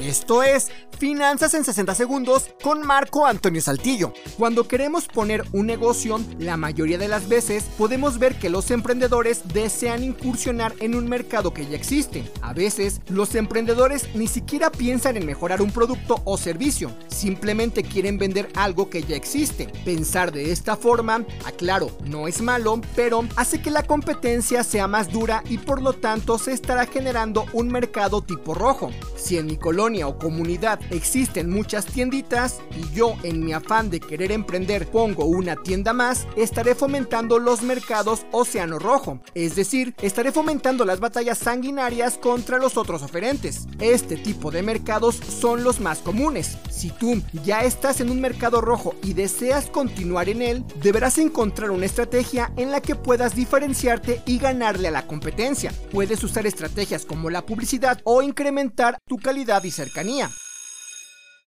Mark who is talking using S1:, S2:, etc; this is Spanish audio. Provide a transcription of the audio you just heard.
S1: Esto es Finanzas en 60 Segundos con Marco Antonio Saltillo. Cuando queremos poner un negocio, la mayoría de las veces podemos ver que los emprendedores desean incursionar en un mercado que ya existe. A veces, los emprendedores ni siquiera piensan en mejorar un producto o servicio, simplemente quieren vender algo que ya existe. Pensar de esta forma, aclaro, no es malo, pero hace que la competencia sea más dura y por lo tanto se estará generando un mercado tipo rojo. Si en mi colonia o comunidad existen muchas tienditas y yo en mi afán de querer emprender pongo una tienda más, estaré fomentando los mercados océano rojo, es decir, estaré fomentando las batallas sanguinarias contra los otros oferentes. Este tipo de mercados son los más comunes. Si tú ya estás en un mercado rojo y deseas continuar en él, deberás encontrar una estrategia en la que puedas diferenciarte y ganarle a la competencia. Puedes usar estrategias como la publicidad o incrementar tu calidad y cercanía.